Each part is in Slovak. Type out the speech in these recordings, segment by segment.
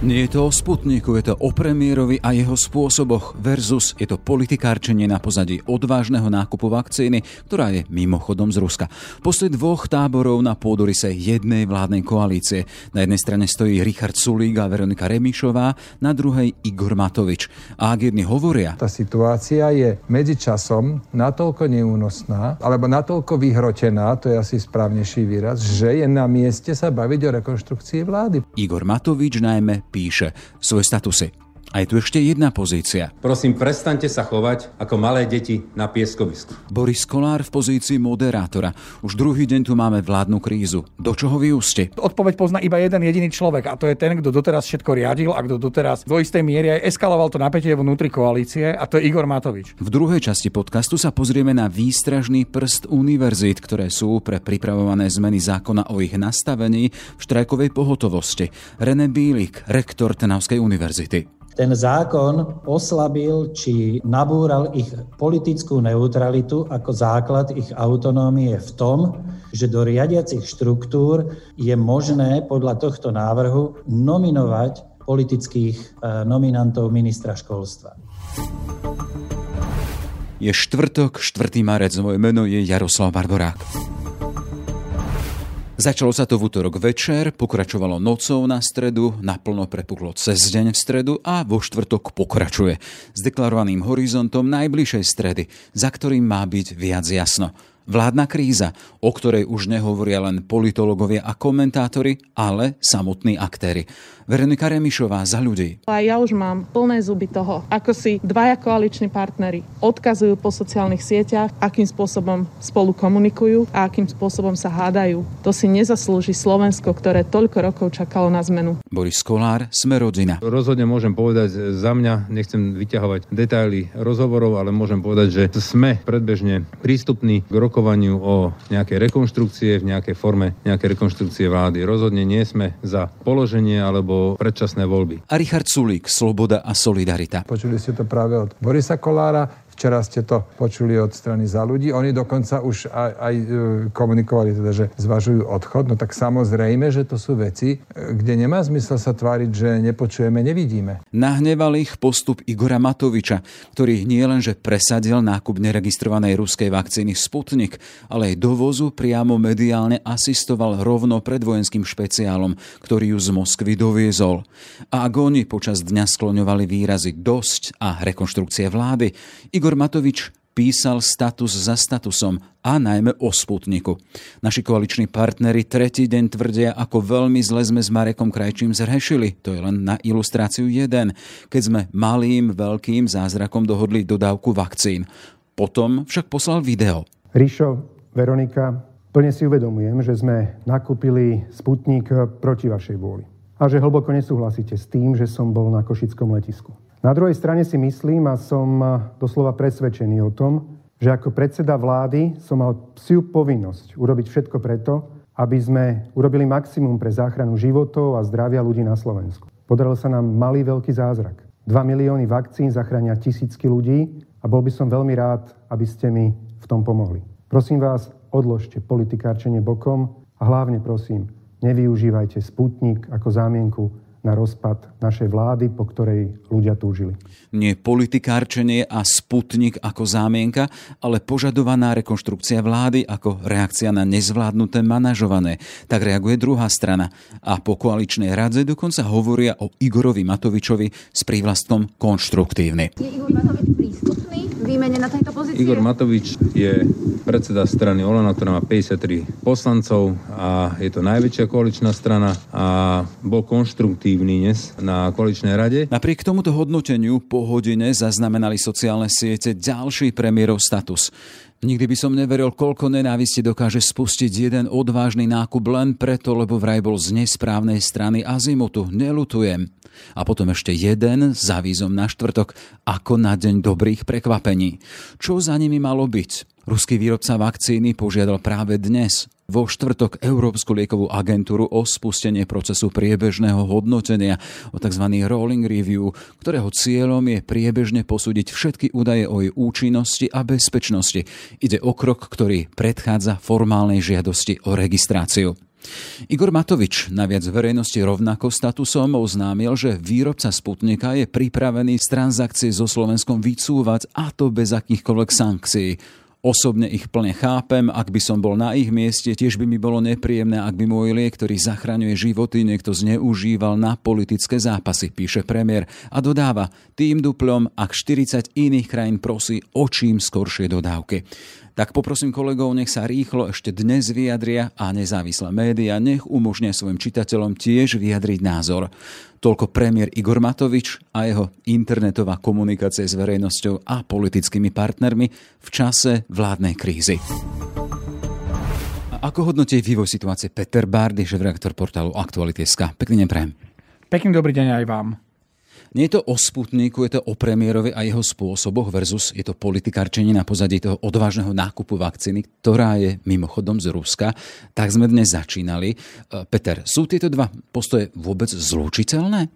Nie je to o Sputniku, je to o premiérovi a jeho spôsoboch versus je to politikárčenie na pozadí odvážneho nákupu vakcíny, ktorá je mimochodom z Ruska. Posle dvoch táborov na pôdorise jednej vládnej koalície. Na jednej strane stojí Richard Sulík a Veronika Remišová, na druhej Igor Matovič. A ak jedni hovoria... Tá situácia je medzičasom natoľko neúnosná, alebo natoľko vyhrotená, to je asi správnejší výraz, že je na mieste sa baviť o rekonštrukcii vlády. Igor Matovič najmä píše svoje statusy. A je tu ešte jedna pozícia. Prosím, prestante sa chovať ako malé deti na pieskovisku. Boris Kolár v pozícii moderátora. Už druhý deň tu máme vládnu krízu. Do čoho vyústi? Odpoveď pozná iba jeden jediný človek a to je ten, kto doteraz všetko riadil a kto doteraz do istej miery aj eskaloval to napätie vnútri koalície a to je Igor Matovič. V druhej časti podcastu sa pozrieme na výstražný prst univerzít, ktoré sú pre pripravované zmeny zákona o ich nastavení v štrajkovej pohotovosti. René Bílik, rektor Trnavskej univerzity ten zákon oslabil či nabúral ich politickú neutralitu ako základ ich autonómie v tom, že do riadiacich štruktúr je možné podľa tohto návrhu nominovať politických e, nominantov ministra školstva. Je štvrtok, 4. marec, moje meno je Jaroslav Barborák. Začalo sa to v útorok večer, pokračovalo nocou na stredu, naplno prepuklo cez deň v stredu a vo štvrtok pokračuje s deklarovaným horizontom najbližšej stredy, za ktorým má byť viac jasno. Vládna kríza, o ktorej už nehovoria len politológovia a komentátori, ale samotní aktéry. Veronika Remišová za ľudí. A ja už mám plné zuby toho, ako si dvaja koaliční partnery odkazujú po sociálnych sieťach, akým spôsobom spolu komunikujú a akým spôsobom sa hádajú. To si nezaslúži Slovensko, ktoré toľko rokov čakalo na zmenu. Boris Kolár, sme rodina. Rozhodne môžem povedať za mňa, nechcem vyťahovať detaily rozhovorov, ale môžem povedať, že sme predbežne prístupní k rokovaniu o nejakej rekonštrukcie v nejakej forme nejakej rekonštrukcie vlády. Rozhodne nie sme za položenie alebo predčasné voľby. A Richard Sulík, Sloboda a Solidarita. Počuli ste to práve od Borisa Kolára, Včera ste to počuli od strany za ľudí. Oni dokonca už aj, aj e, komunikovali, teda, že zvažujú odchod. No tak samozrejme, že to sú veci, e, kde nemá zmysel sa tváriť, že nepočujeme, nevidíme. Nahneval ich postup Igora Matoviča, ktorý nie len, že presadil nákup neregistrovanej ruskej vakcíny Sputnik, ale aj dovozu priamo mediálne asistoval rovno pred vojenským špeciálom, ktorý ju z Moskvy doviezol. A ak oni počas dňa skloňovali výrazy dosť a rekonštrukcie vlády, Igor Igor Matovič písal status za statusom a najmä o Sputniku. Naši koaliční partnery tretí deň tvrdia, ako veľmi zle sme s Marekom Krajčím zrhešili. To je len na ilustráciu jeden, keď sme malým, veľkým zázrakom dohodli dodávku vakcín. Potom však poslal video. Ríšo, Veronika, plne si uvedomujem, že sme nakúpili Sputnik proti vašej vôli. A že hlboko nesúhlasíte s tým, že som bol na Košickom letisku. Na druhej strane si myslím a som doslova presvedčený o tom, že ako predseda vlády som mal psiu povinnosť urobiť všetko preto, aby sme urobili maximum pre záchranu životov a zdravia ľudí na Slovensku. Podaril sa nám malý veľký zázrak. 2 milióny vakcín zachránia tisícky ľudí a bol by som veľmi rád, aby ste mi v tom pomohli. Prosím vás, odložte politikárčenie bokom a hlavne prosím, nevyužívajte Sputnik ako zámienku na rozpad našej vlády, po ktorej ľudia túžili. Nie politikárčenie a sputnik ako zámienka, ale požadovaná rekonštrukcia vlády ako reakcia na nezvládnuté manažované. Tak reaguje druhá strana. A po koaličnej radze dokonca hovoria o Igorovi Matovičovi s prívlastkom konštruktívny. Je Igor Matovič prístupný výmene na tejto pozície? Igor Matovič je predseda strany Olano, ktorá má 53 poslancov a je to najväčšia koaličná strana a bol konštruktívny dnes na koaličnej rade. Napriek tomuto hodnoteniu po hodine zaznamenali sociálne siete ďalší premiérov status. Nikdy by som neveril, koľko nenávisti dokáže spustiť jeden odvážny nákup len preto, lebo vraj bol z nesprávnej strany azimutu. Nelutujem. A potom ešte jeden s avízom na štvrtok, ako na deň dobrých prekvapení. Čo za nimi malo byť? Ruský výrobca vakcíny požiadal práve dnes vo štvrtok Európsku liekovú agentúru o spustenie procesu priebežného hodnotenia, o tzv. rolling review, ktorého cieľom je priebežne posúdiť všetky údaje o jej účinnosti a bezpečnosti. Ide o krok, ktorý predchádza formálnej žiadosti o registráciu. Igor Matovič naviac verejnosti rovnako statusom oznámil, že výrobca Sputnika je pripravený z transakcie so Slovenskom vycúvať a to bez akýchkoľvek sankcií. Osobne ich plne chápem, ak by som bol na ich mieste, tiež by mi bolo nepríjemné, ak by môj liek, ktorý zachraňuje životy, niekto zneužíval na politické zápasy, píše premiér a dodáva, tým duplom, ak 40 iných krajín prosí o čím skoršie dodávky. Tak poprosím kolegov, nech sa rýchlo ešte dnes vyjadria a nezávislé médiá nech umožnia svojim čitateľom tiež vyjadriť názor. Toľko premiér Igor Matovič a jeho internetová komunikácia s verejnosťou a politickými partnermi v čase vládnej krízy. A ako hodnotí vývoj situácie Peter Bardy, šéf-reaktor portálu Aktuality.sk? Pekný deň prajem. Pekný dobrý deň aj vám. Nie je to o Sputniku, je to o premiérovi a jeho spôsoboch versus je to politikárčenie na pozadí toho odvážneho nákupu vakcíny, ktorá je mimochodom z Ruska. Tak sme dnes začínali. E, Peter, sú tieto dva postoje vôbec zlúčiteľné?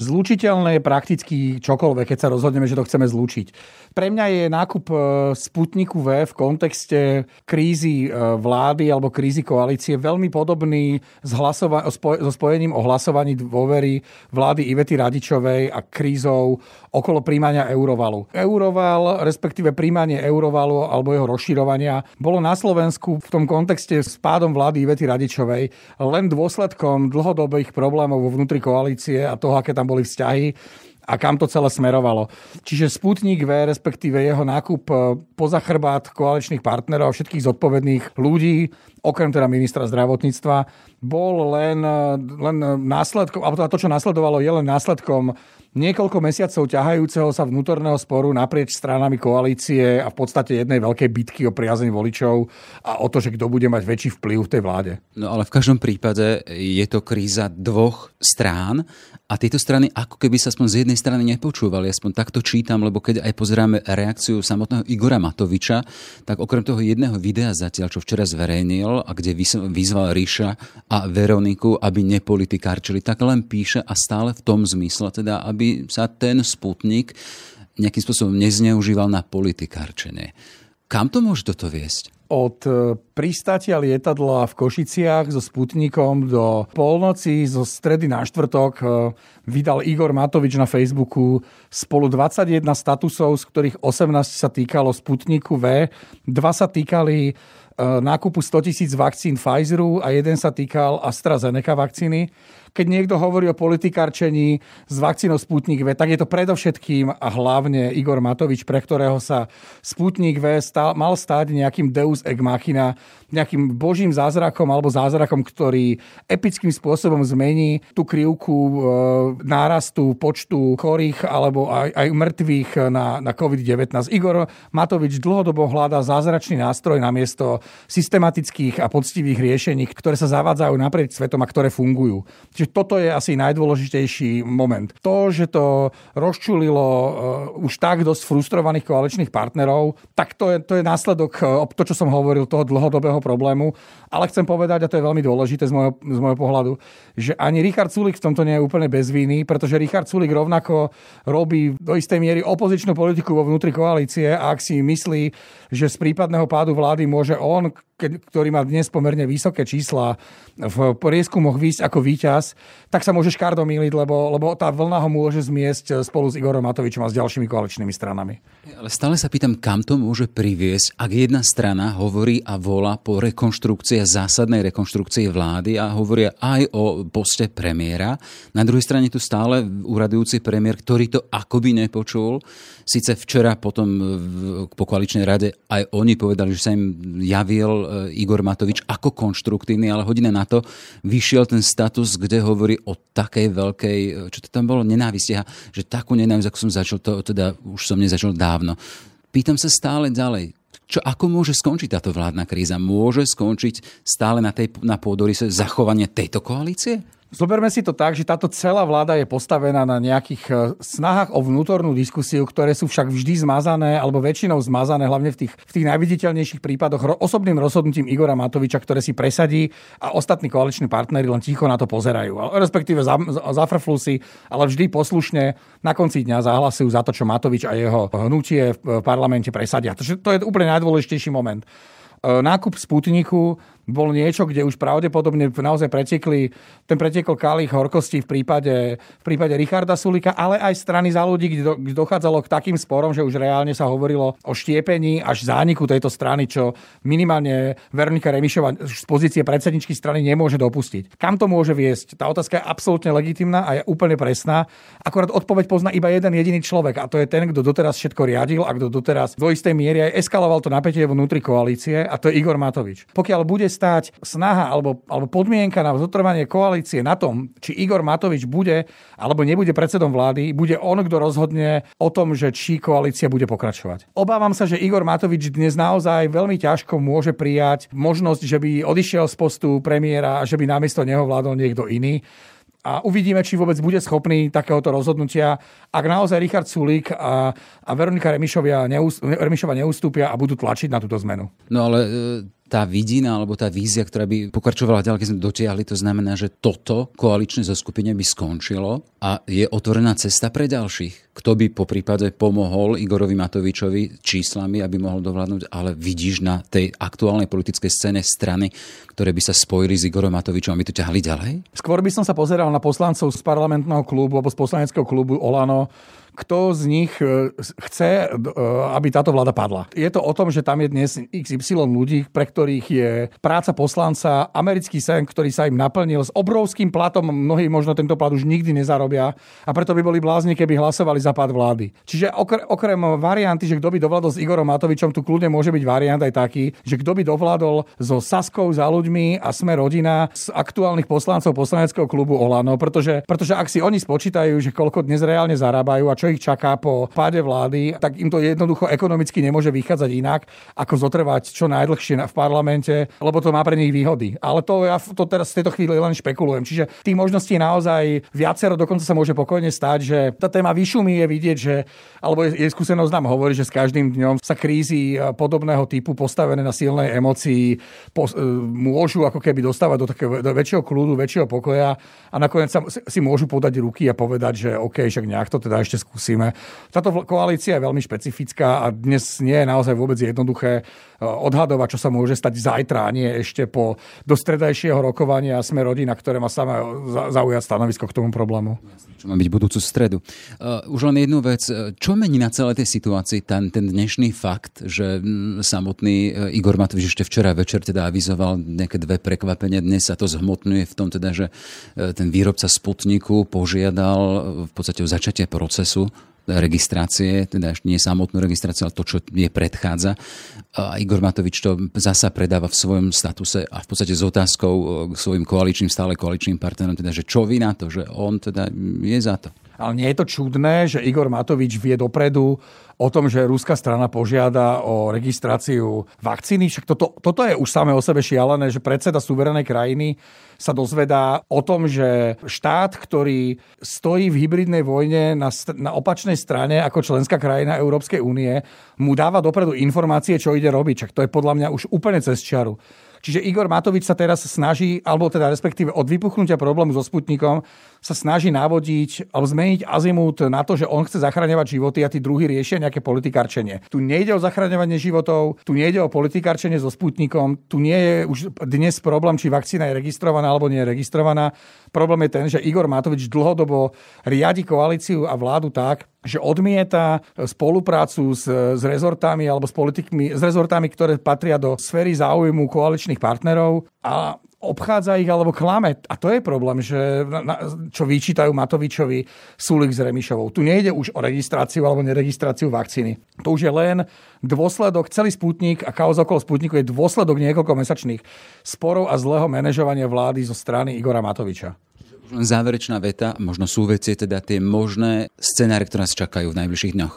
Zlúčiteľné je prakticky čokoľvek, keď sa rozhodneme, že to chceme zlúčiť. Pre mňa je nákup e, Sputniku V v kontexte krízy e, vlády alebo krízy koalície veľmi podobný s hlasova- so spojením o hlasovaní dôvery vlády Ivety Radičovej a krízou okolo príjmania Eurovalu. Euroval, respektíve príjmanie Eurovalu alebo jeho rozširovania, bolo na Slovensku v tom kontexte s pádom vlády Ivety Radičovej len dôsledkom dlhodobých problémov vo vnútri koalície a toho, aké tam boli vzťahy a kam to celé smerovalo. Čiže Sputnik V, respektíve jeho nákup e, poza chrbát koaličných partnerov a všetkých zodpovedných ľudí, okrem teda ministra zdravotníctva, bol len, len následkom, alebo to, čo nasledovalo, je len následkom niekoľko mesiacov ťahajúceho sa vnútorného sporu naprieč stranami koalície a v podstate jednej veľkej bitky o priazeň voličov a o to, že kto bude mať väčší vplyv v tej vláde. No ale v každom prípade je to kríza dvoch strán a tieto strany ako keby sa aspoň z jednej strany nepočúvali, aspoň takto čítam, lebo keď aj pozeráme reakciu samotného Igora Matoviča, tak okrem toho jedného videa zatiaľ, čo včera zverejnil a kde vyzval Ríša a Veroniku, aby nepolitikárčili, tak len píše a stále v tom zmysle, teda aby sa ten sputnik nejakým spôsobom nezneužíval na politikárčenie. Kam to môže toto viesť? od e, pristátia lietadla v Košiciach so Sputnikom do polnoci, zo stredy na štvrtok e, vydal Igor Matovič na Facebooku spolu 21 statusov, z ktorých 18 sa týkalo Sputniku V, dva sa týkali nákupu 100 tisíc vakcín Pfizeru a jeden sa týkal AstraZeneca vakcíny. Keď niekto hovorí o politikárčení s vakcínou Sputnik V, tak je to predovšetkým a hlavne Igor Matovič, pre ktorého sa Sputnik V stál, mal stáť nejakým deus ex machina, nejakým božím zázrakom alebo zázrakom, ktorý epickým spôsobom zmení tú krivku e, nárastu počtu chorých alebo aj, aj mŕtvych na, na COVID-19. Igor Matovič dlhodobo hľadá zázračný nástroj na miesto systematických a poctivých riešení, ktoré sa zavádzajú naprieč svetom a ktoré fungujú. Čiže toto je asi najdôležitejší moment. To, že to rozčulilo uh, už tak dosť frustrovaných koaličných partnerov, tak to je, to je následok, uh, to, čo som hovoril, toho dlhodobého problému. Ale chcem povedať, a to je veľmi dôležité z môjho, z môjho pohľadu, že ani Richard Sulik v tomto nie je úplne bez viny, pretože Richard Sulik rovnako robí do istej miery opozičnú politiku vo vnútri koalície a ak si myslí, že z prípadného pádu vlády môže on, ktorý má dnes pomerne vysoké čísla, v prieskumoch výjsť ako víťaz, tak sa môže škardo míliť, lebo, lebo tá vlna ho môže zmiesť spolu s Igorom Matovičom a s ďalšími koaličnými stranami. Ale stále sa pýtam, kam to môže priviesť, ak jedna strana hovorí a volá po rekonštrukcii, zásadnej rekonštrukcii vlády a hovoria aj o poste premiéra. Na druhej strane tu stále úradujúci premiér, ktorý to akoby nepočul. Sice včera potom po koaličnej rade aj oni povedali, že sa im javil Igor Matovič ako konštruktívny, ale hodina na to vyšiel ten status, kde hovorí o takej veľkej, čo to tam bolo, nenávisti, že takú nenávisť, ako som začal, to teda už som nezačal dávno. Pýtam sa stále ďalej, čo, ako môže skončiť táto vládna kríza? Môže skončiť stále na, tej, na pôdorise zachovanie tejto koalície? Zoberme si to tak, že táto celá vláda je postavená na nejakých e, snahách o vnútornú diskusiu, ktoré sú však vždy zmazané, alebo väčšinou zmazané, hlavne v tých, v tých najviditeľnejších prípadoch osobným rozhodnutím Igora Matoviča, ktoré si presadí a ostatní koaliční partnery len ticho na to pozerajú. Respektíve zafrflú si, ale vždy poslušne na konci dňa zahlasujú za to, čo Matovič a jeho hnutie v parlamente presadia. To je úplne najdôležitejší moment. E, nákup Sputniku bol niečo, kde už pravdepodobne naozaj pretekli, ten pretekol kalich horkosti v prípade, v prípade Richarda Sulika, ale aj strany za ľudí, kde, do, kde dochádzalo k takým sporom, že už reálne sa hovorilo o štiepení až zániku tejto strany, čo minimálne Veronika Remišova z pozície predsedničky strany nemôže dopustiť. Kam to môže viesť? Tá otázka je absolútne legitimná a je úplne presná. Akorát odpoveď pozná iba jeden jediný človek a to je ten, kto doteraz všetko riadil a kto doteraz do istej miery aj eskaloval to napätie vnútri koalície a to je Igor Matovič. Pokiaľ bude stáť snaha alebo, alebo podmienka na zotrvanie koalície na tom, či Igor Matovič bude alebo nebude predsedom vlády, bude on, kto rozhodne o tom, že či koalícia bude pokračovať. Obávam sa, že Igor Matovič dnes naozaj veľmi ťažko môže prijať možnosť, že by odišiel z postu premiéra a že by namiesto neho vládol niekto iný a uvidíme, či vôbec bude schopný takéhoto rozhodnutia, ak naozaj Richard Sulík a, a Veronika Remišovia neúst, Remišova neustúpia a budú tlačiť na túto zmenu. No ale e, tá vidina alebo tá vízia, ktorá by pokračovala ďalej, keď sme dotiahli, to znamená, že toto koaličné zoskupenie by skončilo a je otvorená cesta pre ďalších. Kto by po prípade pomohol Igorovi Matovičovi číslami, aby mohol dovládnuť, ale vidíš na tej aktuálnej politickej scéne strany, ktoré by sa spojili s Igorom Matovičom, aby to ťahali ďalej? Skôr by som sa pozeral na poslancov z parlamentného klubu alebo z poslaneckého klubu Olano, kto z nich e, chce, e, aby táto vláda padla. Je to o tom, že tam je dnes XY ľudí, pre ktorých je práca poslanca, americký sen, ktorý sa im naplnil s obrovským platom, mnohí možno tento plat už nikdy nezarobia a preto by boli blázni, keby hlasovali za pád vlády. Čiže okrem, varianty, že kto by dovládol s Igorom Matovičom, tu kľudne môže byť variant aj taký, že kto by dovládol so Saskou za ľuďmi a sme rodina z aktuálnych poslancov poslaneckého klubu Olano, pretože, pretože ak si oni spočítajú, že koľko dnes reálne zarábajú a čo ich čaká po páde vlády, tak im to jednoducho ekonomicky nemôže vychádzať inak, ako zotrvať čo najdlhšie v parlamente, lebo to má pre nich výhody. Ale to ja to teraz v tejto chvíli len špekulujem. Čiže tých možností naozaj viacero, dokonca sa môže pokojne stať, že tá téma vyšumí je vidieť, že, alebo je, je skúsenosť nám hovorí, že s každým dňom sa krízy e, podobného typu postavené na silnej emocii po, e, môžu ako keby dostávať do takého do väčšieho kľudu, väčšieho pokoja a nakoniec sa, si môžu podať ruky a povedať, že OK, však nejak to teda ešte skúsime. Táto koalícia je veľmi špecifická a dnes nie je naozaj vôbec jednoduché Eh, odhadovať, čo sa môže stať zajtra, a nie ešte po do stredajšieho rokovania sme rodina, ktoré má sama zaujať stanovisko k tomu problému. Čo má byť budúcu stredu. Uh, už len jednu vec. Eh, čo mení na celej tej situácii ten, ten dnešný fakt, že samotný Igor Matovič ešte včera večer teda avizoval nejaké dve prekvapenia. Dnes sa to zhmotňuje v tom teda, že ten výrobca Sputniku požiadal v podstate o začatie procesu registrácie, teda ešte nie samotnú registráciu, ale to, čo je predchádza. A Igor Matovič to zasa predáva v svojom statuse a v podstate s otázkou k svojim koaličným, stále koaličným partnerom, teda, že čo vy na to, že on teda je za to. Ale nie je to čudné, že Igor Matovič vie dopredu o tom, že ruská strana požiada o registráciu vakcíny. Však toto, toto je už samé o sebe šialené, že predseda suverenej krajiny sa dozvedá o tom, že štát, ktorý stojí v hybridnej vojne na, na opačnej strane ako členská krajina Európskej únie, mu dáva dopredu informácie, čo ide robiť. Čak to je podľa mňa už úplne cez čiaru. Čiže Igor Matovič sa teraz snaží, alebo teda respektíve od vypuchnutia problému so Sputnikom, sa snaží navodiť alebo zmeniť azimút na to, že on chce zachraňovať životy a tí druhí riešia nejaké politikárčenie. Tu nejde o zachraňovanie životov, tu nejde o politikárčenie so Sputnikom, tu nie je už dnes problém, či vakcína je registrovaná alebo nie je registrovaná. Problém je ten, že Igor Matovič dlhodobo riadi koalíciu a vládu tak, že odmieta spoluprácu s, s rezortami alebo s politikmi, s rezortami, ktoré patria do sféry záujmu koaličných partnerov a obchádza ich alebo klame. A to je problém, že na, čo vyčítajú Matovičovi Sulik s Remišovou. Tu nejde už o registráciu alebo neregistráciu vakcíny. To už je len dôsledok, celý Sputnik a kauz okolo Sputniku je dôsledok niekoľko mesačných sporov a zlého manažovania vlády zo strany Igora Matoviča. Záverečná veta, možno sú veci teda tie možné scenáre, ktoré nás čakajú v najbližších dňoch.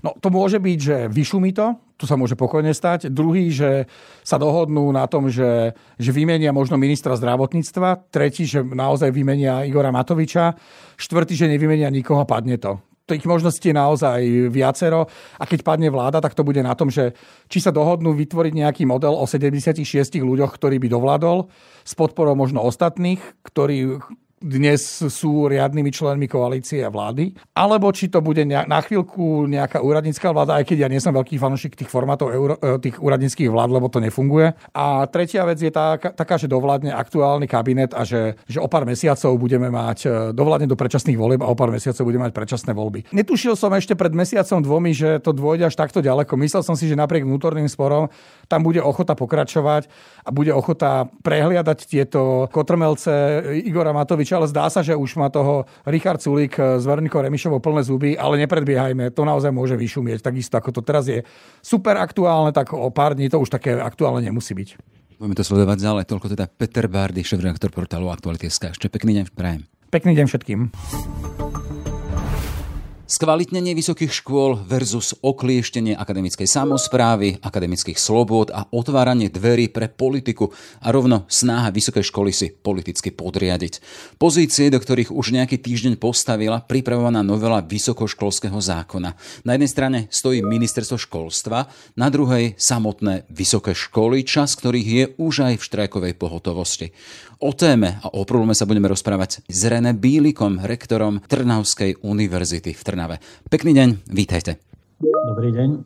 No to môže byť, že vyšumí to, to sa môže pokojne stať. Druhý, že sa dohodnú na tom, že, že vymenia možno ministra zdravotníctva. Tretí, že naozaj vymenia Igora Matoviča. Štvrtý, že nevymenia nikoho a padne to tých možností je naozaj viacero a keď padne vláda, tak to bude na tom, že či sa dohodnú vytvoriť nejaký model o 76 ľuďoch, ktorý by dovládol s podporou možno ostatných, ktorí dnes sú riadnymi členmi koalície a vlády, alebo či to bude na chvíľku nejaká úradnícka vláda, aj keď ja nie som veľký fanúšik tých formátov euro, e, tých úradníckých vlád, lebo to nefunguje. A tretia vec je tá, taká, že dovládne aktuálny kabinet a že, že o pár mesiacov budeme mať, e, dovládne do predčasných volieb a o pár mesiacov budeme mať predčasné voľby. Netušil som ešte pred mesiacom dvomi, že to dôjde až takto ďaleko. Myslel som si, že napriek vnútorným sporom tam bude ochota pokračovať a bude ochota prehliadať tieto kotrmelce Igora Matoviča, ale zdá sa, že už má toho Richard Sulík s Veronikou Remišovou plné zuby, ale nepredbiehajme, to naozaj môže vyšumieť. Takisto ako to teraz je super aktuálne, tak o pár dní to už také aktuálne nemusí byť. Budeme to sledovať ďalej. Toľko teda Peter Bardy, šéf-redaktor portálu Aktuality.sk. Ešte pekný deň prajem. Pekný deň všetkým. Skvalitnenie vysokých škôl versus oklieštenie akademickej samozprávy, akademických slobôd a otváranie dverí pre politiku a rovno snaha vysokej školy si politicky podriadiť. Pozície, do ktorých už nejaký týždeň postavila pripravovaná novela vysokoškolského zákona. Na jednej strane stojí ministerstvo školstva, na druhej samotné vysoké školy, čas ktorých je už aj v štrajkovej pohotovosti. O téme a o probléme sa budeme rozprávať s René Bílikom, rektorom Trnavskej univerzity v Trnave. Pekný deň, vítajte. Dobrý deň.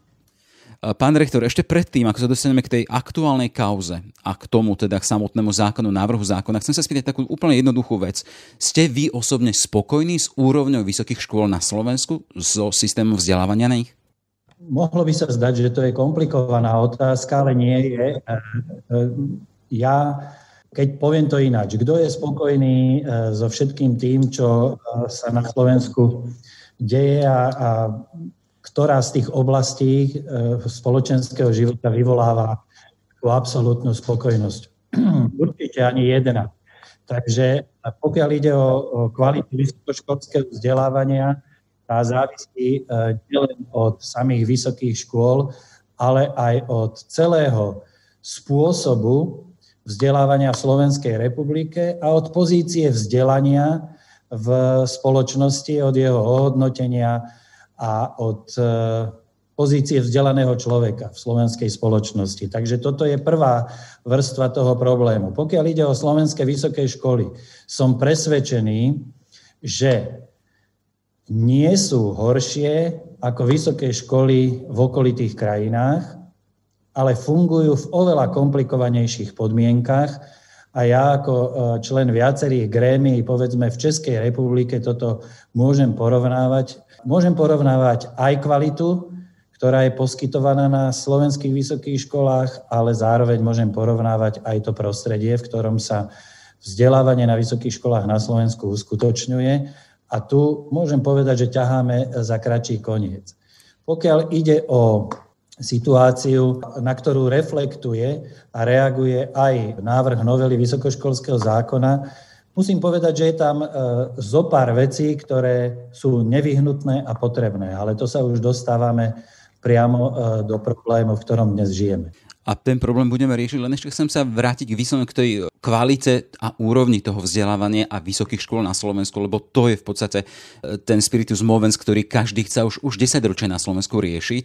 Pán rektor, ešte predtým, ako sa dostaneme k tej aktuálnej kauze a k tomu teda k samotnému zákonu, návrhu zákona, chcem sa spýtať takú úplne jednoduchú vec. Ste vy osobne spokojní s úrovňou vysokých škôl na Slovensku, so systémom vzdelávania na nich? Mohlo by sa zdať, že to je komplikovaná otázka, ale nie je. Ja keď poviem to ináč, kto je spokojný e, so všetkým tým, čo e, sa na Slovensku deje a, a ktorá z tých oblastí e, spoločenského života vyvoláva tú absolútnu spokojnosť? Určite ani jedna. Takže pokiaľ ide o, o kvalitu vysokoškolského vzdelávania, tá závisí nielen od samých vysokých škôl, ale aj od celého spôsobu, vzdelávania v Slovenskej republike a od pozície vzdelania v spoločnosti, od jeho ohodnotenia a od e, pozície vzdelaného človeka v slovenskej spoločnosti. Takže toto je prvá vrstva toho problému. Pokiaľ ide o slovenské vysoké školy, som presvedčený, že nie sú horšie ako vysoké školy v okolitých krajinách, ale fungujú v oveľa komplikovanejších podmienkach a ja ako e, člen viacerých grémií, povedzme v Českej republike, toto môžem porovnávať. Môžem porovnávať aj kvalitu, ktorá je poskytovaná na slovenských vysokých školách, ale zároveň môžem porovnávať aj to prostredie, v ktorom sa vzdelávanie na vysokých školách na Slovensku uskutočňuje. A tu môžem povedať, že ťaháme za kratší koniec. Pokiaľ ide o situáciu, na ktorú reflektuje a reaguje aj návrh novely vysokoškolského zákona. Musím povedať, že je tam e, zo pár vecí, ktoré sú nevyhnutné a potrebné, ale to sa už dostávame priamo e, do problému, v ktorom dnes žijeme a ten problém budeme riešiť. Len ešte chcem sa vrátiť k vyslovene k tej kvalite a úrovni toho vzdelávania a vysokých škôl na Slovensku, lebo to je v podstate e, ten spiritus movens, ktorý každý chce už, už 10 ročia na Slovensku riešiť.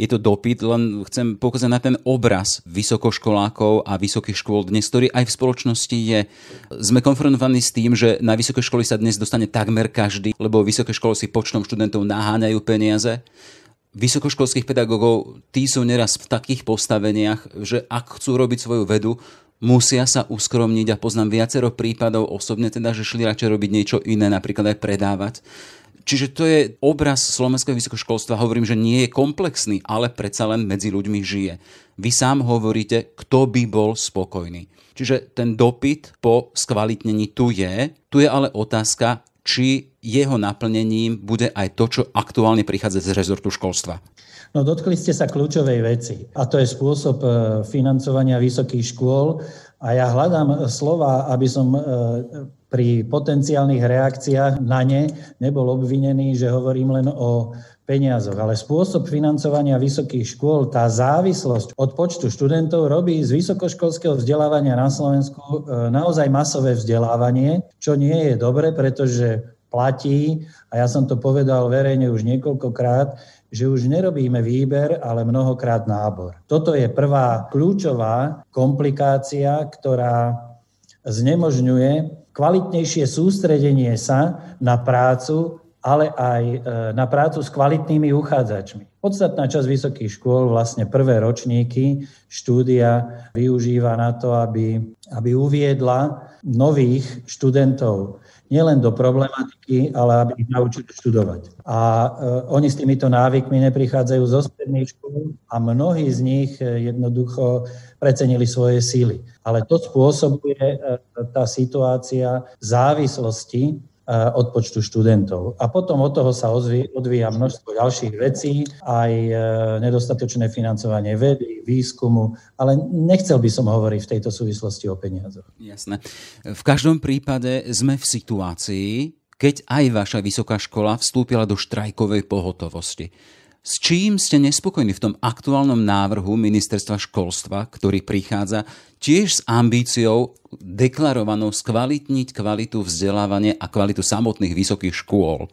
Je to dopyt, len chcem poukázať na ten obraz vysokoškolákov a vysokých škôl dnes, ktorý aj v spoločnosti je. Sme konfrontovaní s tým, že na vysoké školy sa dnes dostane takmer každý, lebo vysoké školy si počtom študentov naháňajú peniaze vysokoškolských pedagógov, tí sú neraz v takých postaveniach, že ak chcú robiť svoju vedu, musia sa uskromniť a poznám viacero prípadov osobne teda, že šli radšej robiť niečo iné, napríklad aj predávať. Čiže to je obraz slovenského vysokoškolstva. Hovorím, že nie je komplexný, ale predsa len medzi ľuďmi žije. Vy sám hovoríte, kto by bol spokojný. Čiže ten dopyt po skvalitnení tu je. Tu je ale otázka, či jeho naplnením bude aj to, čo aktuálne prichádza z rezortu školstva? No dotkli ste sa kľúčovej veci a to je spôsob e, financovania vysokých škôl a ja hľadám slova, aby som e, pri potenciálnych reakciách na ne nebol obvinený, že hovorím len o peniazoch, ale spôsob financovania vysokých škôl, tá závislosť od počtu študentov robí z vysokoškolského vzdelávania na Slovensku e, naozaj masové vzdelávanie, čo nie je dobre, pretože platí, a ja som to povedal verejne už niekoľkokrát, že už nerobíme výber, ale mnohokrát nábor. Toto je prvá kľúčová komplikácia, ktorá znemožňuje kvalitnejšie sústredenie sa na prácu, ale aj e, na prácu s kvalitnými uchádzačmi. Podstatná časť vysokých škôl, vlastne prvé ročníky štúdia využíva na to, aby, aby uviedla nových študentov nielen do problematiky, ale aby ich naučili študovať. A e, oni s týmito návykmi neprichádzajú zo stredných škôl a mnohí z nich e, jednoducho precenili svoje síly. Ale to spôsobuje tá situácia závislosti od počtu študentov. A potom od toho sa odvíja množstvo ďalších vecí, aj e, nedostatočné financovanie vedy, výskumu, ale nechcel by som hovoriť v tejto súvislosti o peniazoch. Jasné. V každom prípade sme v situácii, keď aj vaša vysoká škola vstúpila do štrajkovej pohotovosti. S čím ste nespokojní v tom aktuálnom návrhu ministerstva školstva, ktorý prichádza tiež s ambíciou deklarovanou skvalitniť kvalitu vzdelávania a kvalitu samotných vysokých škôl?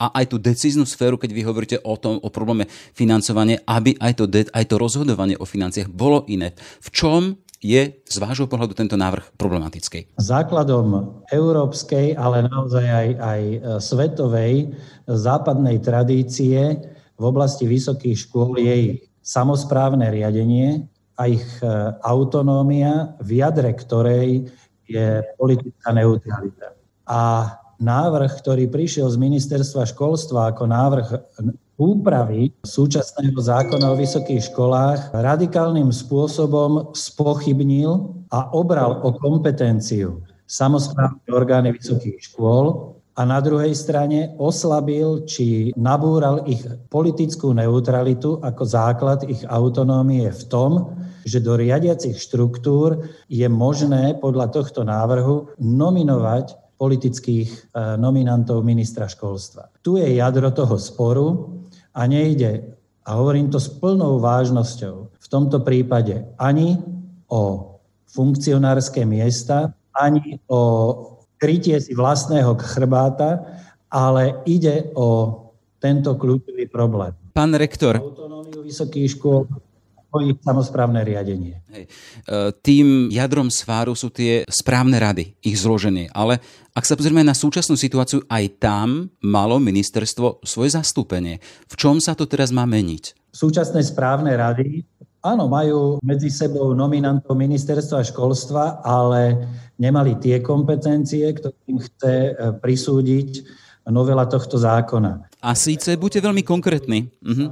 a aj tú decíznu sféru, keď vy hovoríte o tom, o probléme financovania, aby aj to, aj to rozhodovanie o financiách bolo iné. V čom je z vášho pohľadu tento návrh problematický? Základom európskej, ale naozaj aj, aj svetovej západnej tradície v oblasti vysokých škôl je ich samozprávne riadenie a ich e, autonómia, v jadre ktorej je politická neutralita. A návrh, ktorý prišiel z ministerstva školstva ako návrh úpravy súčasného zákona o vysokých školách, radikálnym spôsobom spochybnil a obral o kompetenciu samozprávne orgány vysokých škôl a na druhej strane oslabil či nabúral ich politickú neutralitu ako základ ich autonómie v tom, že do riadiacich štruktúr je možné podľa tohto návrhu nominovať politických e, nominantov ministra školstva. Tu je jadro toho sporu a nejde, a hovorím to s plnou vážnosťou, v tomto prípade ani o funkcionárske miesta, ani o krytie si vlastného chrbáta, ale ide o tento kľúčový problém. Pán rektor. Autonómiu vysokých škôl, ich samozprávne riadenie. Hej. E, tým jadrom sváru sú tie správne rady, ich zloženie. Ale ak sa pozrieme na súčasnú situáciu, aj tam malo ministerstvo svoje zastúpenie. V čom sa to teraz má meniť? Súčasné správne rady Áno, majú medzi sebou nominantov ministerstva školstva, ale nemali tie kompetencie, ktorým chce e, prisúdiť novela tohto zákona. A síce buďte veľmi konkrétni. Mhm.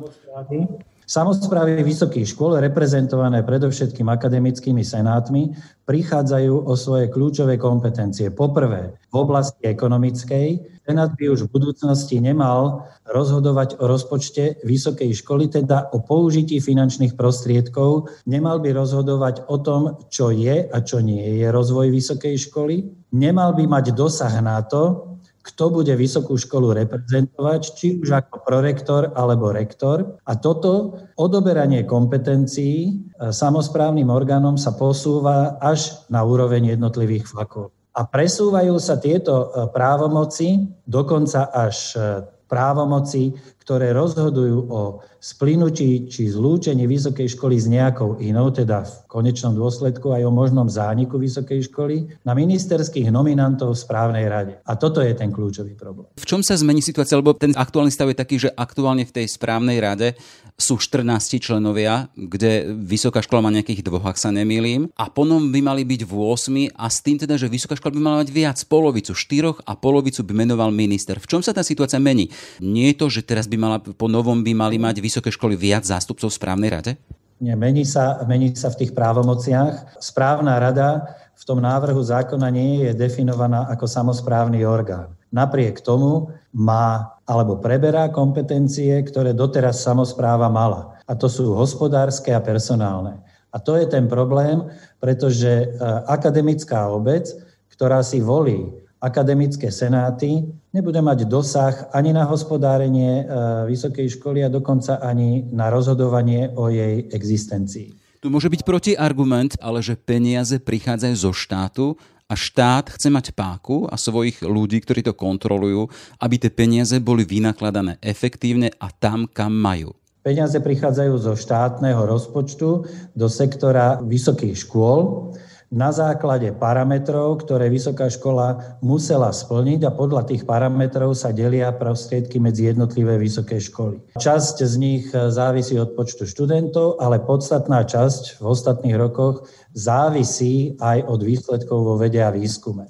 Samozprávy vysokých škôl, reprezentované predovšetkým akademickými senátmi, prichádzajú o svoje kľúčové kompetencie. Poprvé, v oblasti ekonomickej, Senát by už v budúcnosti nemal rozhodovať o rozpočte vysokej školy, teda o použití finančných prostriedkov, nemal by rozhodovať o tom, čo je a čo nie je rozvoj vysokej školy, nemal by mať dosah na to, kto bude vysokú školu reprezentovať, či už ako prorektor alebo rektor. A toto odoberanie kompetencií e, samozprávnym orgánom sa posúva až na úroveň jednotlivých fakult. A presúvajú sa tieto e, právomoci dokonca až e, právomoci, ktoré rozhodujú o splynutí či zlúčení vysokej školy s nejakou inou, teda v konečnom dôsledku aj o možnom zániku vysokej školy, na ministerských nominantov v správnej rade. A toto je ten kľúčový problém. V čom sa zmení situácia? Lebo ten aktuálny stav je taký, že aktuálne v tej správnej rade sú 14 členovia, kde vysoká škola má nejakých dvoch, ak sa nemýlim, a potom by mali byť v 8 a s tým teda, že vysoká škola by mala mať viac, polovicu štyroch a polovicu by menoval minister. V čom sa tá situácia mení? Nie je to, že teraz by mala, po novom by mali mať vysoké školy viac zástupcov v správnej rade? Nie, mení sa, mení sa v tých právomociach. Správna rada v tom návrhu zákona nie je definovaná ako samozprávny orgán. Napriek tomu má alebo preberá kompetencie, ktoré doteraz samozpráva mala. A to sú hospodárske a personálne. A to je ten problém, pretože e, akademická obec, ktorá si volí akademické senáty, nebude mať dosah ani na hospodárenie e, vysokej školy a dokonca ani na rozhodovanie o jej existencii. Tu môže byť protiargument, ale že peniaze prichádzajú zo štátu a štát chce mať páku a svojich ľudí, ktorí to kontrolujú, aby tie peniaze boli vynakladané efektívne a tam, kam majú. Peniaze prichádzajú zo štátneho rozpočtu do sektora vysokých škôl na základe parametrov, ktoré vysoká škola musela splniť a podľa tých parametrov sa delia prostriedky medzi jednotlivé vysoké školy. Časť z nich závisí od počtu študentov, ale podstatná časť v ostatných rokoch závisí aj od výsledkov vo vede a výskume.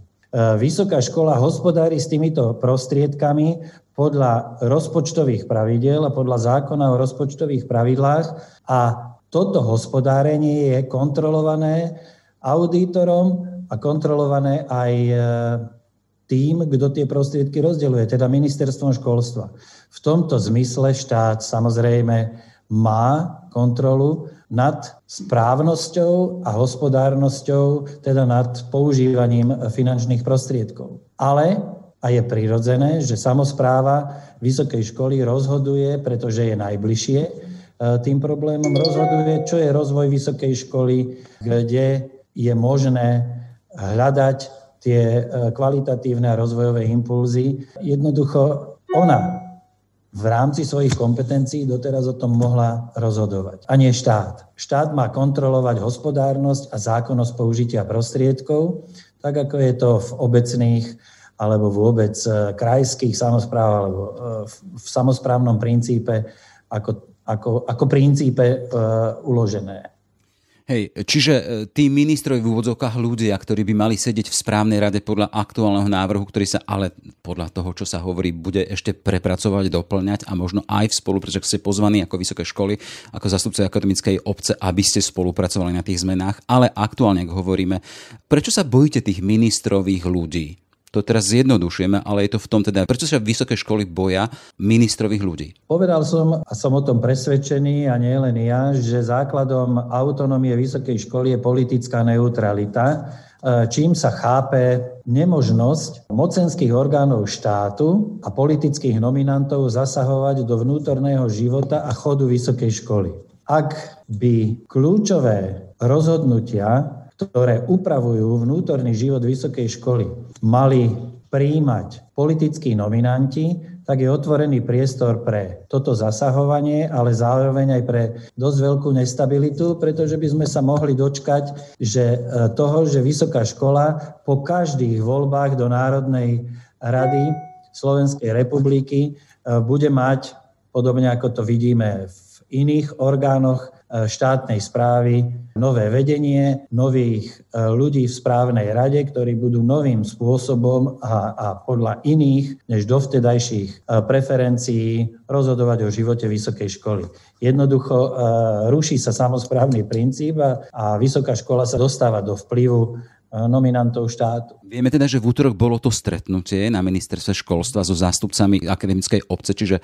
Vysoká škola hospodári s týmito prostriedkami podľa rozpočtových pravidel a podľa zákona o rozpočtových pravidlách a toto hospodárenie je kontrolované auditorom a kontrolované aj e, tým, kto tie prostriedky rozdeľuje, teda ministerstvom školstva. V tomto zmysle štát samozrejme má kontrolu nad správnosťou a hospodárnosťou, teda nad používaním finančných prostriedkov. Ale a je prirodzené, že samozpráva vysokej školy rozhoduje, pretože je najbližšie e, tým problémom, rozhoduje, čo je rozvoj vysokej školy, kde je možné hľadať tie e, kvalitatívne a rozvojové impulzy. Jednoducho ona v rámci svojich kompetencií doteraz o tom mohla rozhodovať. A nie štát. Štát má kontrolovať hospodárnosť a zákonnosť použitia prostriedkov, tak ako je to v obecných alebo vôbec e, krajských samozpráv alebo e, v samozprávnom princípe ako, ako, ako princípe uložené. Hej, čiže tí ministrovi v úvodzovkách ľudia, ktorí by mali sedieť v správnej rade podľa aktuálneho návrhu, ktorý sa ale podľa toho, čo sa hovorí, bude ešte prepracovať, doplňať a možno aj v spolupráci, ste pozvaní ako vysoké školy, ako zastupce akademickej obce, aby ste spolupracovali na tých zmenách. Ale aktuálne, ak hovoríme, prečo sa bojíte tých ministrových ľudí? To teraz zjednodušujeme, ale je to v tom teda, prečo sa vysoké školy boja ministrových ľudí? Povedal som a som o tom presvedčený a nie len ja, že základom autonómie vysokej školy je politická neutralita, e, čím sa chápe nemožnosť mocenských orgánov štátu a politických nominantov zasahovať do vnútorného života a chodu vysokej školy. Ak by kľúčové rozhodnutia ktoré upravujú vnútorný život vysokej školy, mali príjmať politickí nominanti, tak je otvorený priestor pre toto zasahovanie, ale zároveň aj pre dosť veľkú nestabilitu, pretože by sme sa mohli dočkať že e, toho, že vysoká škola po každých voľbách do Národnej rady Slovenskej republiky e, bude mať, podobne ako to vidíme v iných orgánoch štátnej správy nové vedenie, nových e, ľudí v správnej rade, ktorí budú novým spôsobom a, a podľa iných než dovtedajších e, preferencií rozhodovať o živote vysokej školy. Jednoducho ruší sa samozprávny princíp a, a vysoká škola sa dostáva do vplyvu nominantov štátu. Vieme teda, že v útorok bolo to stretnutie na ministerstve školstva so zástupcami akademickej obce, čiže e,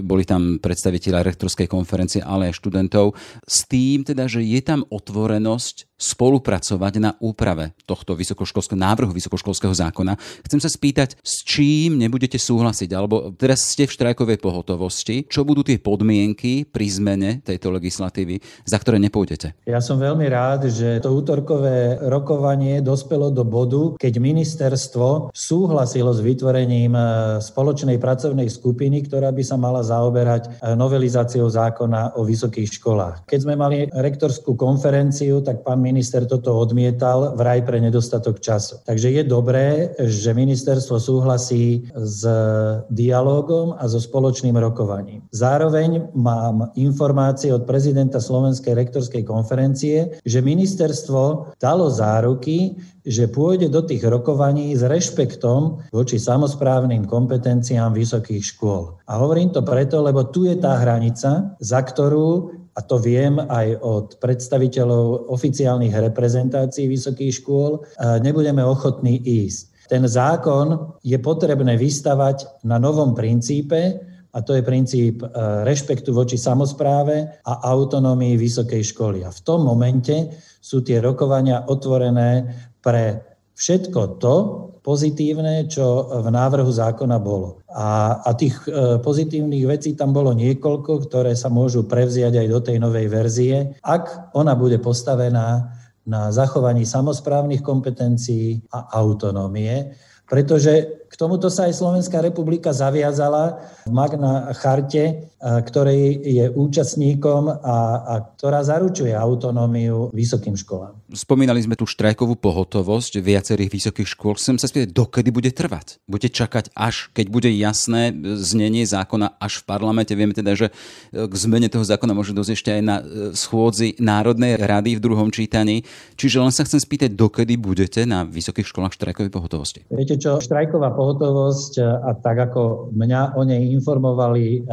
boli tam predstaviteľa rektorskej konferencie, ale aj študentov, s tým teda, že je tam otvorenosť spolupracovať na úprave tohto vysokoškolského návrhu vysokoškolského zákona. Chcem sa spýtať, s čím nebudete súhlasiť, alebo teraz ste v štrajkovej pohotovosti, čo budú tie podmienky pri zmene tejto legislatívy, za ktoré nepôjdete? Ja som veľmi rád, že to útorkové rokovanie dospelo do bodu, keď ministerstvo súhlasilo s vytvorením e, spoločnej pracovnej skupiny, ktorá by sa mala zaoberať e, novelizáciou zákona o vysokých školách. Keď sme mali rektorskú konferenciu, tak pán minister toto odmietal vraj pre nedostatok času. Takže je dobré, že ministerstvo súhlasí s dialogom a so spoločným rokovaním. Zároveň mám informácie od prezidenta Slovenskej rektorskej konferencie, že ministerstvo dalo záruky, že pôjde do tých rokovaní s rešpektom voči samozprávnym kompetenciám vysokých škôl. A hovorím to preto, lebo tu je tá hranica, za ktorú a to viem aj od predstaviteľov oficiálnych reprezentácií vysokých škôl, nebudeme ochotní ísť. Ten zákon je potrebné vystavať na novom princípe, a to je princíp e, rešpektu voči samozpráve a autonómii vysokej školy. A v tom momente sú tie rokovania otvorené pre všetko to pozitívne, čo v návrhu zákona bolo. A, a tých e, pozitívnych vecí tam bolo niekoľko, ktoré sa môžu prevziať aj do tej novej verzie, ak ona bude postavená na zachovaní samozprávnych kompetencií a autonómie, pretože k tomuto sa aj Slovenská republika zaviazala v Magna charte ktorej je účastníkom a, a ktorá zaručuje autonómiu vysokým školám. Spomínali sme tu štrajkovú pohotovosť viacerých vysokých škôl. Chcem sa spýtať, dokedy bude trvať? Budete čakať až, keď bude jasné znenie zákona až v parlamente? Vieme teda, že k zmene toho zákona môže dosť ešte aj na schôdzi Národnej rady v druhom čítaní. Čiže len sa chcem spýtať, dokedy budete na vysokých školách štrajkovej pohotovosti? Viete čo, štrajková pohotovosť a tak ako mňa o nej informovali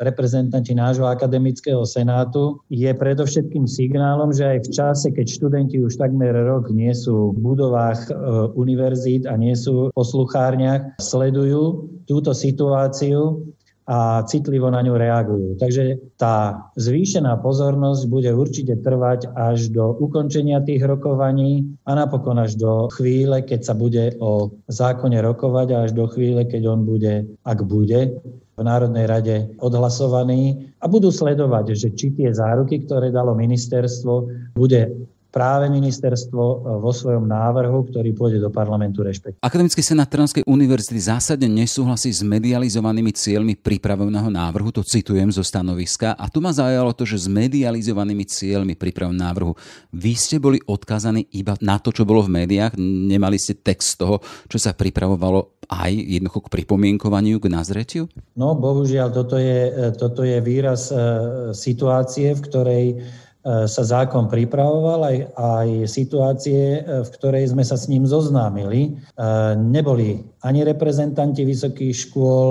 reprezentanti nášho akademického senátu, je predovšetkým signálom, že aj v čase, keď študenti už takmer rok nie sú v budovách e, univerzít a nie sú v posluchárniach, sledujú túto situáciu a citlivo na ňu reagujú. Takže tá zvýšená pozornosť bude určite trvať až do ukončenia tých rokovaní a napokon až do chvíle, keď sa bude o zákone rokovať a až do chvíle, keď on bude, ak bude, v Národnej rade odhlasovaný a budú sledovať, že či tie záruky, ktoré dalo ministerstvo, bude práve ministerstvo e, vo svojom návrhu, ktorý pôjde do parlamentu rešpektuje. Akademický senát Trnavskej univerzity zásadne nesúhlasí s medializovanými cieľmi pripraveného návrhu, to citujem zo stanoviska. A tu ma zaujalo to, že s medializovanými cieľmi pripraveného návrhu vy ste boli odkázaní iba na to, čo bolo v médiách, nemali ste text toho, čo sa pripravovalo aj jednoducho k pripomienkovaniu, k nazretiu? No, bohužiaľ, toto je, e, toto je výraz e, situácie, v ktorej sa zákon pripravoval, aj, aj situácie, e, v ktorej sme sa s ním zoznámili. E, neboli ani reprezentanti vysokých škôl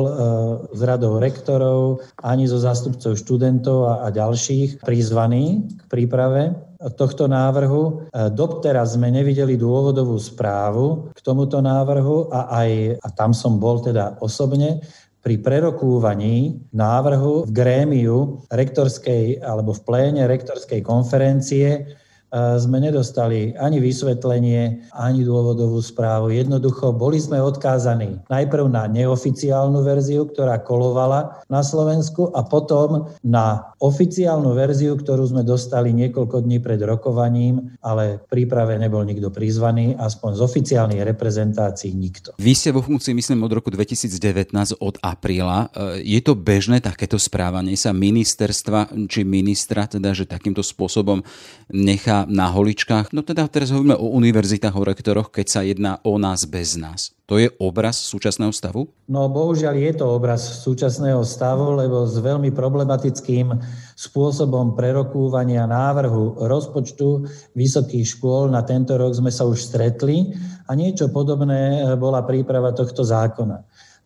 z radou rektorov, ani zo zástupcov študentov a, a ďalších prizvaní k príprave tohto návrhu. Doteraz sme nevideli dôvodovú správu k tomuto návrhu a aj, a tam som bol teda osobne, pri prerokúvaní návrhu v grémiu rektorskej alebo v pléne rektorskej konferencie sme nedostali ani vysvetlenie, ani dôvodovú správu. Jednoducho boli sme odkázaní najprv na neoficiálnu verziu, ktorá kolovala na Slovensku a potom na oficiálnu verziu, ktorú sme dostali niekoľko dní pred rokovaním, ale v príprave nebol nikto prizvaný, aspoň z oficiálnych reprezentácií nikto. Vy ste vo funkcii, myslím, od roku 2019, od apríla. Je to bežné takéto správanie sa ministerstva či ministra, teda, že takýmto spôsobom nechá na holičkách. No teda teraz hovoríme o univerzitách, o rektoroch, keď sa jedná o nás bez nás. To je obraz súčasného stavu? No bohužiaľ je to obraz súčasného stavu, lebo s veľmi problematickým spôsobom prerokúvania návrhu rozpočtu vysokých škôl na tento rok sme sa už stretli a niečo podobné bola príprava tohto zákona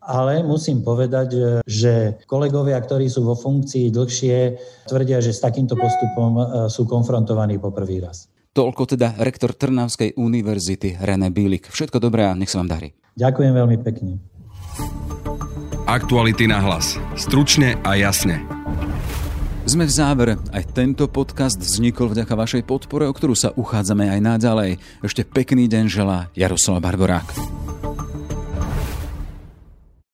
ale musím povedať, že kolegovia, ktorí sú vo funkcii dlhšie, tvrdia, že s takýmto postupom e, sú konfrontovaní po prvý raz. Toľko teda rektor Trnavskej univerzity René Bílik. Všetko dobré a nech sa vám darí. Ďakujem veľmi pekne. Aktuality na hlas. Stručne a jasne. Sme v závere. Aj tento podcast vznikol vďaka vašej podpore, o ktorú sa uchádzame aj naďalej. Ešte pekný deň želá Jaroslav Barborák.